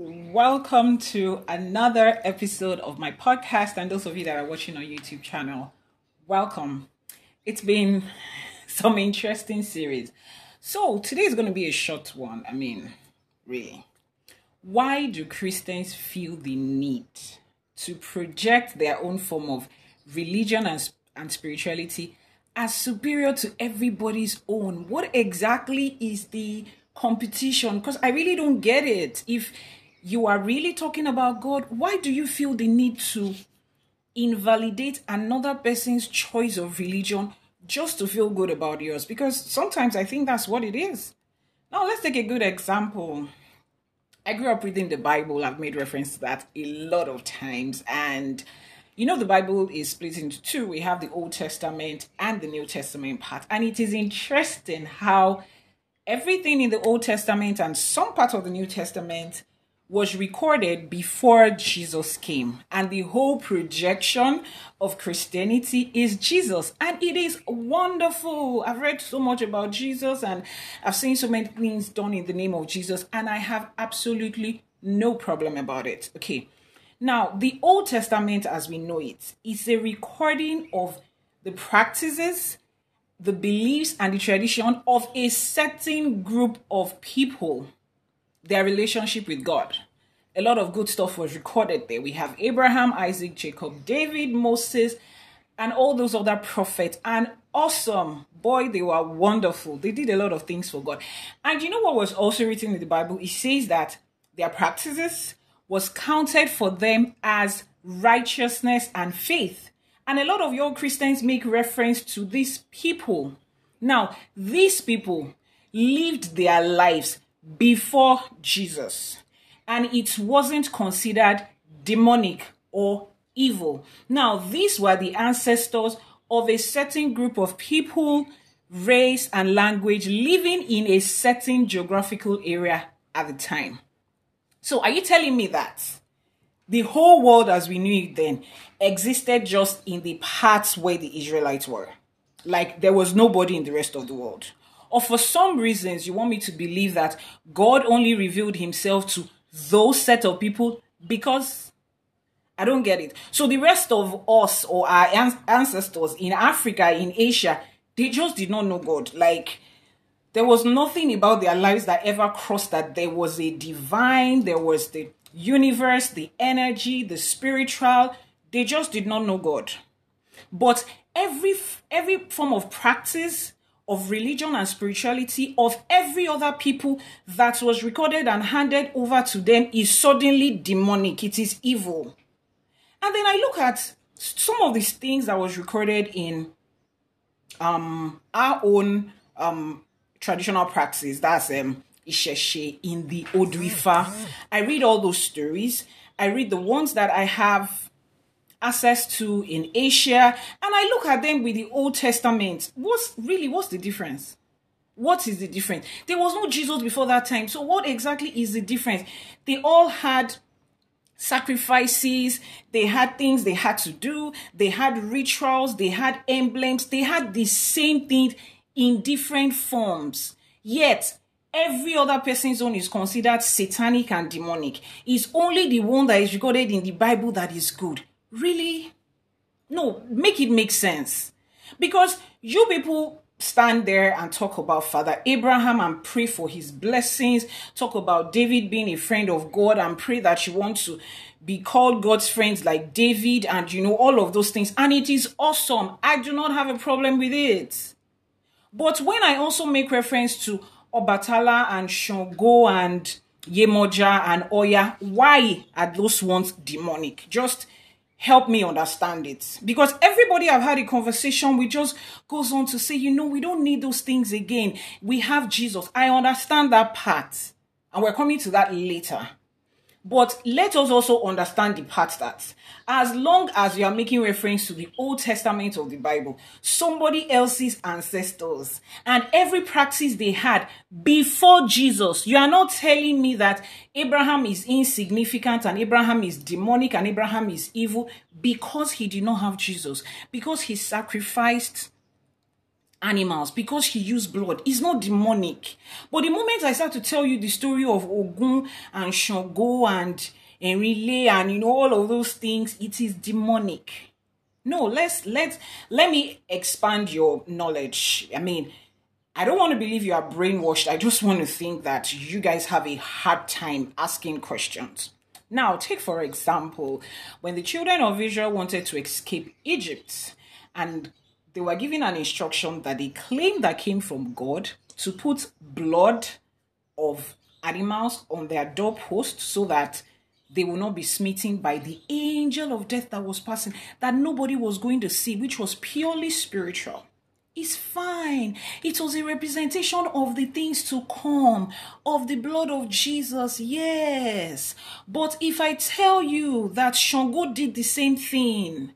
Welcome to another episode of my podcast, and those of you that are watching on YouTube channel, welcome. It's been some interesting series. So today is going to be a short one. I mean, really. Why do Christians feel the need to project their own form of religion and, and spirituality as superior to everybody's own? What exactly is the competition? Because I really don't get it. If you are really talking about God, why do you feel the need to invalidate another person's choice of religion just to feel good about yours? Because sometimes I think that's what it is. Now, let's take a good example. I grew up reading the Bible. I've made reference to that a lot of times. And you know, the Bible is split into two. We have the Old Testament and the New Testament part. And it is interesting how everything in the Old Testament and some part of the New Testament was recorded before Jesus came. And the whole projection of Christianity is Jesus. And it is wonderful. I've read so much about Jesus and I've seen so many things done in the name of Jesus. And I have absolutely no problem about it. Okay. Now, the Old Testament, as we know it, is a recording of the practices, the beliefs, and the tradition of a certain group of people their relationship with God. A lot of good stuff was recorded there. We have Abraham, Isaac, Jacob, David, Moses, and all those other prophets. And awesome. Boy, they were wonderful. They did a lot of things for God. And you know what was also written in the Bible? It says that their practices was counted for them as righteousness and faith. And a lot of your Christians make reference to these people. Now, these people lived their lives before Jesus, and it wasn't considered demonic or evil. Now, these were the ancestors of a certain group of people, race, and language living in a certain geographical area at the time. So, are you telling me that the whole world as we knew it then existed just in the parts where the Israelites were? Like there was nobody in the rest of the world or for some reasons you want me to believe that God only revealed himself to those set of people because I don't get it. So the rest of us or our ancestors in Africa, in Asia, they just did not know God. Like there was nothing about their lives that ever crossed that there was a divine, there was the universe, the energy, the spiritual. They just did not know God. But every every form of practice of religion and spirituality of every other people that was recorded and handed over to them is suddenly demonic. It is evil. And then I look at some of these things that was recorded in um our own um traditional practice. That's um Isese in the Odu Ifa. I read all those stories. I read the ones that I have access to in Asia, and I look at them with the Old Testament. What's really what's the difference? What is the difference? There was no Jesus before that time. So what exactly is the difference? They all had sacrifices, they had things they had to do, they had rituals, they had emblems, they had the same thing in different forms. Yet every other person's own is considered satanic and demonic. It's only the one that is recorded in the Bible that is good. Really? No, make it make sense. Because you people stand there and talk about Father Abraham and pray for his blessings, talk about David being a friend of God and pray that you want to be called God's friends like David and you know all of those things. And it is awesome. I do not have a problem with it. But when I also make reference to Obatala and Shango and Yemoja and Oya, why are those ones demonic? Just help me understand it. Because everybody i've had a conversation with just goes on to say you know we don't need those things again. We have jesus. I understand that part. And we're coming to that later but let us also understand the part that as long as you are making reference to the Old Testament of the Bible, somebody else's ancestors and every practice they had before Jesus, you are not telling me that Abraham is insignificant and Abraham is demonic and Abraham is evil because he did not have Jesus, because he sacrificed animals because he used blood. It's not demonic. But the moment I start to tell you the story of Ogun and Shango and Enrile and you know all of those things, it is demonic. No, let's let's let me expand your knowledge. I mean, I don't want to believe you are brainwashed. I just want to think that you guys have a hard time asking questions. Now, take for example, when the children of Israel wanted to escape Egypt and they were given an instruction that they claimed that came from God to put blood of animals on their doorpost so that they will not be smitten by the angel of death that was passing, that nobody was going to see, which was purely spiritual. It's fine. It was a representation of the things to come, of the blood of Jesus, yes. But if I tell you that Shango did the same thing,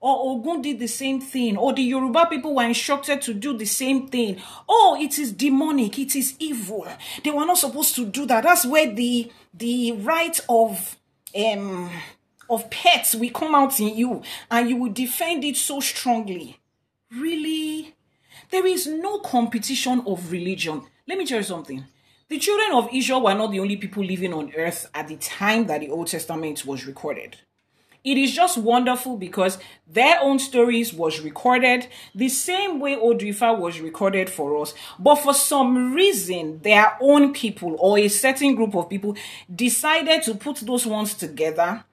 or Ogun did the same thing, or the Yoruba people were instructed to do the same thing. Oh, it is demonic, it is evil. They were not supposed to do that. That's where the the right of um of pets will come out in you, and you will defend it so strongly. Really? There is no competition of religion. Let me tell you something. The children of Israel were not the only people living on earth at the time that the Old Testament was recorded. It is just wonderful because their own stories was recorded the same way Odu Ifa was recorded for us. But for some reason, their own people or a certain group of people decided to put those ones together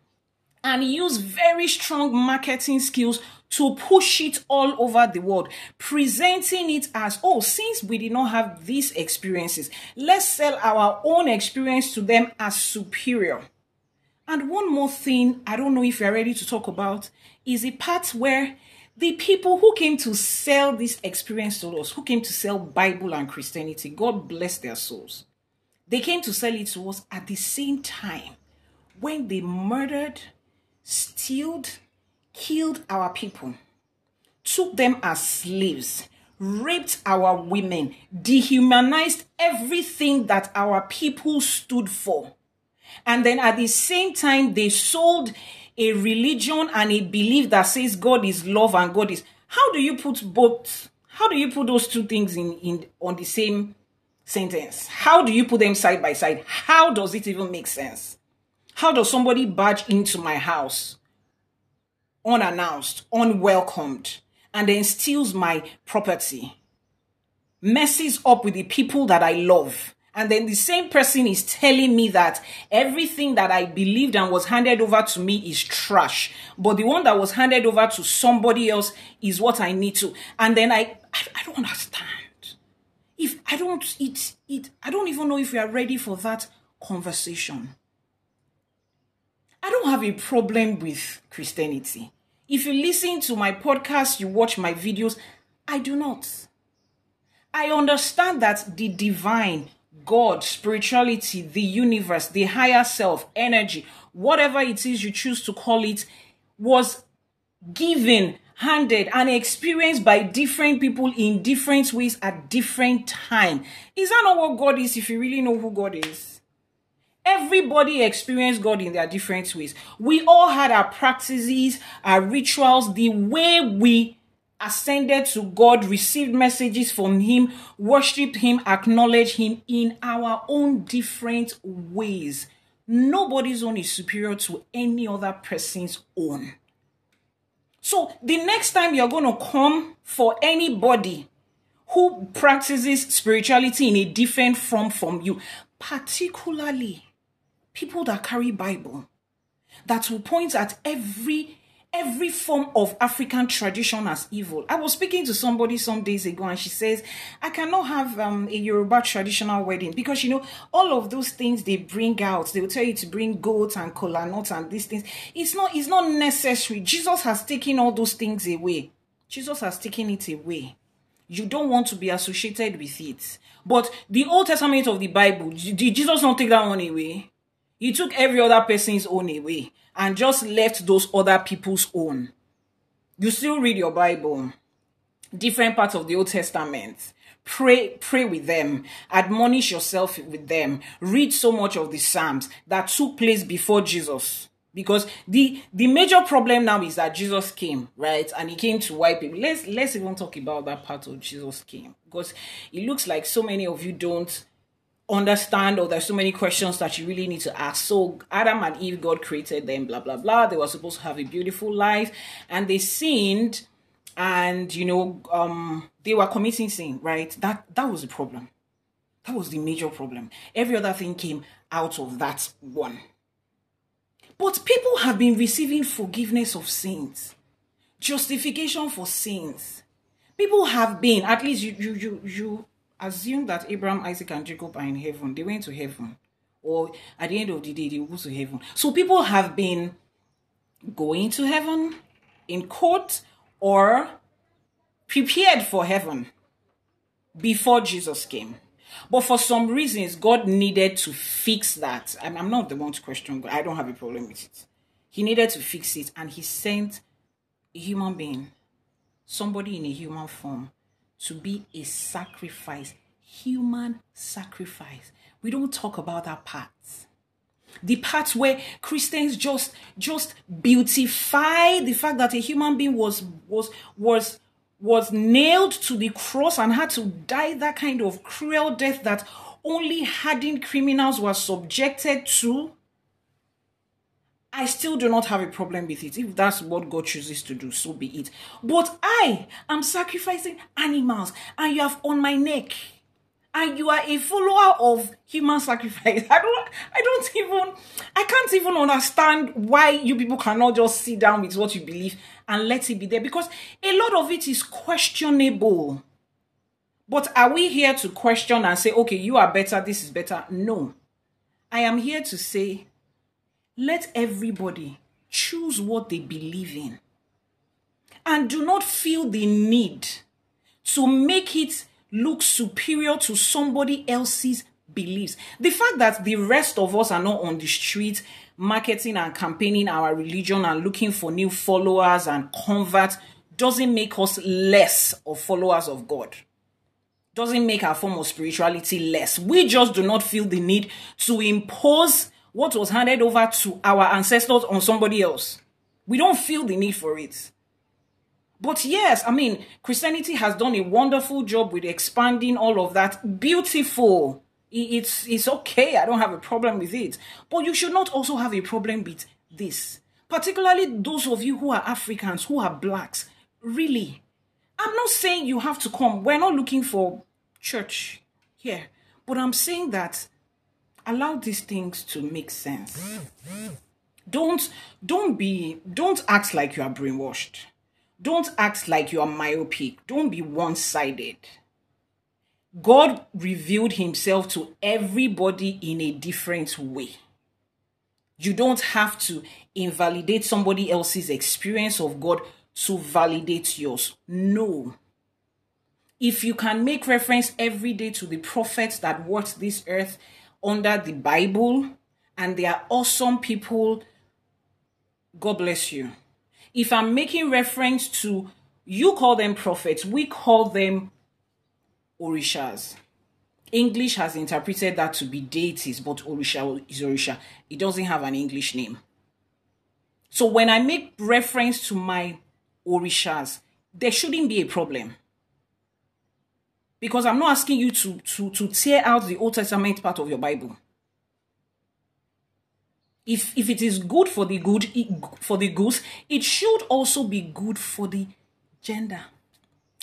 and use very strong marketing skills to push it all over the world, presenting it as, oh, since we did not have these experiences, let's sell our own experience to them as superior. And one more thing, I don't know if you're ready to talk about, is a part where the people who came to sell this experience to us, who came to sell Bible and Christianity, God bless their souls. They came to sell it to us at the same time when they murdered, stealed, killed our people, took them as slaves, raped our women, dehumanized everything that our people stood for and then at the same time, they sold a religion and a belief that says God is love and God is. How do you put both? How do you put those two things in, in on the same sentence? How do you put them side by side? How does it even make sense? How does somebody barge into my house unannounced, unwelcomed, and then steals my property, messes up with the people that I love, and then the same person is telling me that everything that I believed and was handed over to me is trash. But the one that was handed over to somebody else is what I need to. And then I, I, I don't understand. If I don't, it, it, I don't even know if we are ready for that conversation. I don't have a problem with Christianity. If you listen to my podcast, you watch my videos, I do not. I understand that the divine God, spirituality, the universe, the higher self, energy, whatever it is you choose to call it, was given, handed, and experienced by different people in different ways at different time. Is that not what God is if you really know who God is? Everybody experienced God in their different ways. We all had our practices, our rituals, the way we ascended to God, received messages from Him, worshiped Him, acknowledged Him in our own different ways. Nobody's own is superior to any other person's own. So the next time you're going to come for anybody who practices spirituality in a different form from you, particularly people that carry Bible, that will point at every every form of African tradition as evil. I was speaking to somebody some days ago and she says, I cannot have um, a Yoruba traditional wedding because, you know, all of those things they bring out, they will tell you to bring goats and kola nuts and these things. It's not, it's not necessary. Jesus has taken all those things away. Jesus has taken it away. You don't want to be associated with it. But the Old Testament of the Bible, did Jesus not take that one away? He took every other person's own away and just left those other people's own. You still read your Bible, different parts of the Old Testament. Pray, pray with them, admonish yourself with them, read so much of the Psalms that took place before Jesus. because the the major problem now is that jesus came right and he came to wipe people let's let's even talk about that part of jesus came because it looks like so many of you don't understand or there's so many questions that you really need to ask. So adam and eve god created them blah blah blah. They were supposed to have a beautiful life. And they sinned. And you know um they were committing sin right? That that was the problem. That was the major problem. Every other thing came out of that one. But people have been receiving forgiveness of sins, justification for sins. People have been, at least you you you, you assume that Abraham, Isaac, and Jacob are in heaven. They went to heaven. Or at the end of the day, they go to heaven. So people have been going to heaven in court or prepared for heaven before Jesus came. But for some reasons, God needed to fix that. And I'm not the one to question God. I don't have a problem with it. He needed to fix it. And he sent a human being, somebody in a human form, to be a sacrifice. Human sacrifice. We don't talk about our parts. The part where Christians just just beautify the fact that a human being was was was was nailed to the cross and had to die that kind of cruel death that only hardened criminals were subjected to, I still do not have a problem with it. If that's what God chooses to do, so be it. But I am sacrificing animals and you have on my neck and you are a follower of human sacrifice. I don't I don't even I can't even understand why you people cannot just sit down with what you believe and let it be there because a lot of it is questionable. But are we here to question and say, okay, you are better, this is better? No. I am here to say, let everybody choose what they believe in. And do not feel the need to make it look superior to somebody else's beliefs. The fact that the rest of us are not on the street marketing and campaigning our religion and looking for new followers and converts doesn't make us less of followers of God. Doesn't make our form of spirituality less. We just do not feel the need to impose what was handed over to our ancestors on somebody else. We don't feel the need for it. But yes, I mean, Christianity has done a wonderful job with expanding all of that. Beautiful. It's, it's okay. I don't have a problem with it. But you should not also have a problem with this. Particularly those of you who are Africans, who are blacks. Really. I'm not saying you have to come. We're not looking for church here. But I'm saying that allow these things to make sense. Don't don't be don't act like you are brainwashed don't act like you are myopic. Don't be one sided. God revealed himself to everybody in a different way. You don't have to invalidate somebody else's experience of God to validate yours. No. If you can make reference every day to the prophets that walked this earth under the Bible, and they are awesome people, God bless you if I'm making reference to, you call them prophets, we call them orishas. English has interpreted that to be deities, but Orisha is Orisha. It doesn't have an English name. So when I make reference to my Orishas, there shouldn't be a problem. Because I'm not asking you to, to, to tear out the Old Testament part of your Bible. If if it is good for the good for the goose it should also be good for the gender.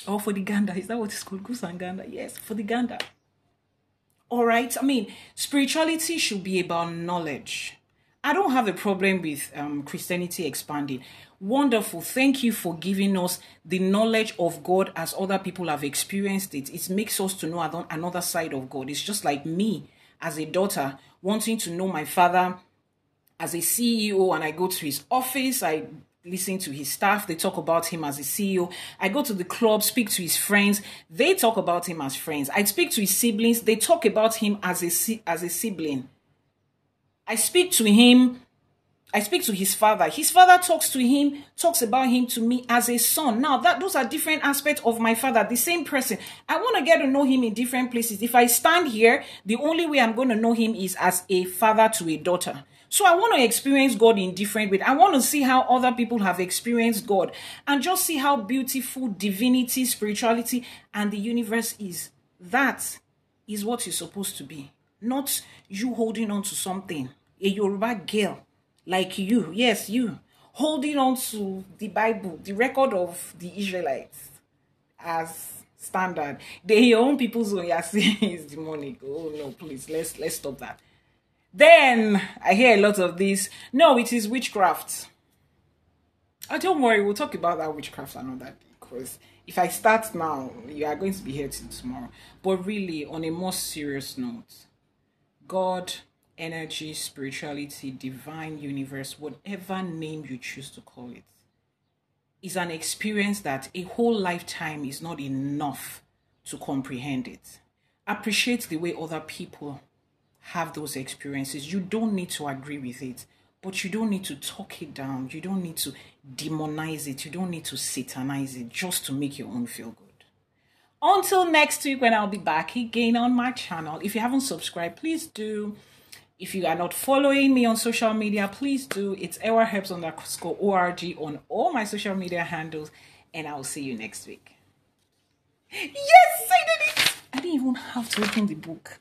Or for the gander. Is that what it's called? Goose and gander. Yes for the gander. All right? I mean spirituality should be about knowledge i don't have a problem with um, christianity expanding wonderful thank you for giving us the knowledge of god as other people have experienced it it makes us to know another side of god it's just like me as a daughter wanting to know my father as a CEO and I go to his office, I listen to his staff, they talk about him as a CEO. I go to the club, speak to his friends, they talk about him as friends. I speak to his siblings, they talk about him as a as a sibling. I speak to him I speak to his father. His father talks to him, talks about him to me as a son. Now, that those are different aspects of my father, the same person. I want to get to know him in different places. If I stand here, the only way I'm going to know him is as a father to a daughter. So I want to experience God in different ways. I want to see how other people have experienced God and just see how beautiful divinity, spirituality, and the universe is. That is what you're supposed to be, not you holding on to something. A Yoruba girl like you, yes, you, holding on to the Bible, the record of the Israelites as standard. They your own people's own you're saying is demonic. Oh no, please, let's let's stop that. Then I hear a lot of this. No, it is witchcraft. Oh, don't worry, we'll talk about that witchcraft another day. Because if I start now, you are going to be here till tomorrow. But really, on a more serious note, God, energy, spirituality, divine universe, whatever name you choose to call it, is an experience that a whole lifetime is not enough to comprehend it. Appreciate the way other people have those experiences. You don't need to agree with it, but you don't need to talk it down. You don't need to demonize it. You don't need to satanize it just to make your own feel good. Until next week, when I'll be back again on my channel. If you haven't subscribed, please do. If you are not following me on social media, please do. It's Herbs underscore ORG on all my social media handles. And I'll see you next week. Yes, I did it. I didn't even have to open the book.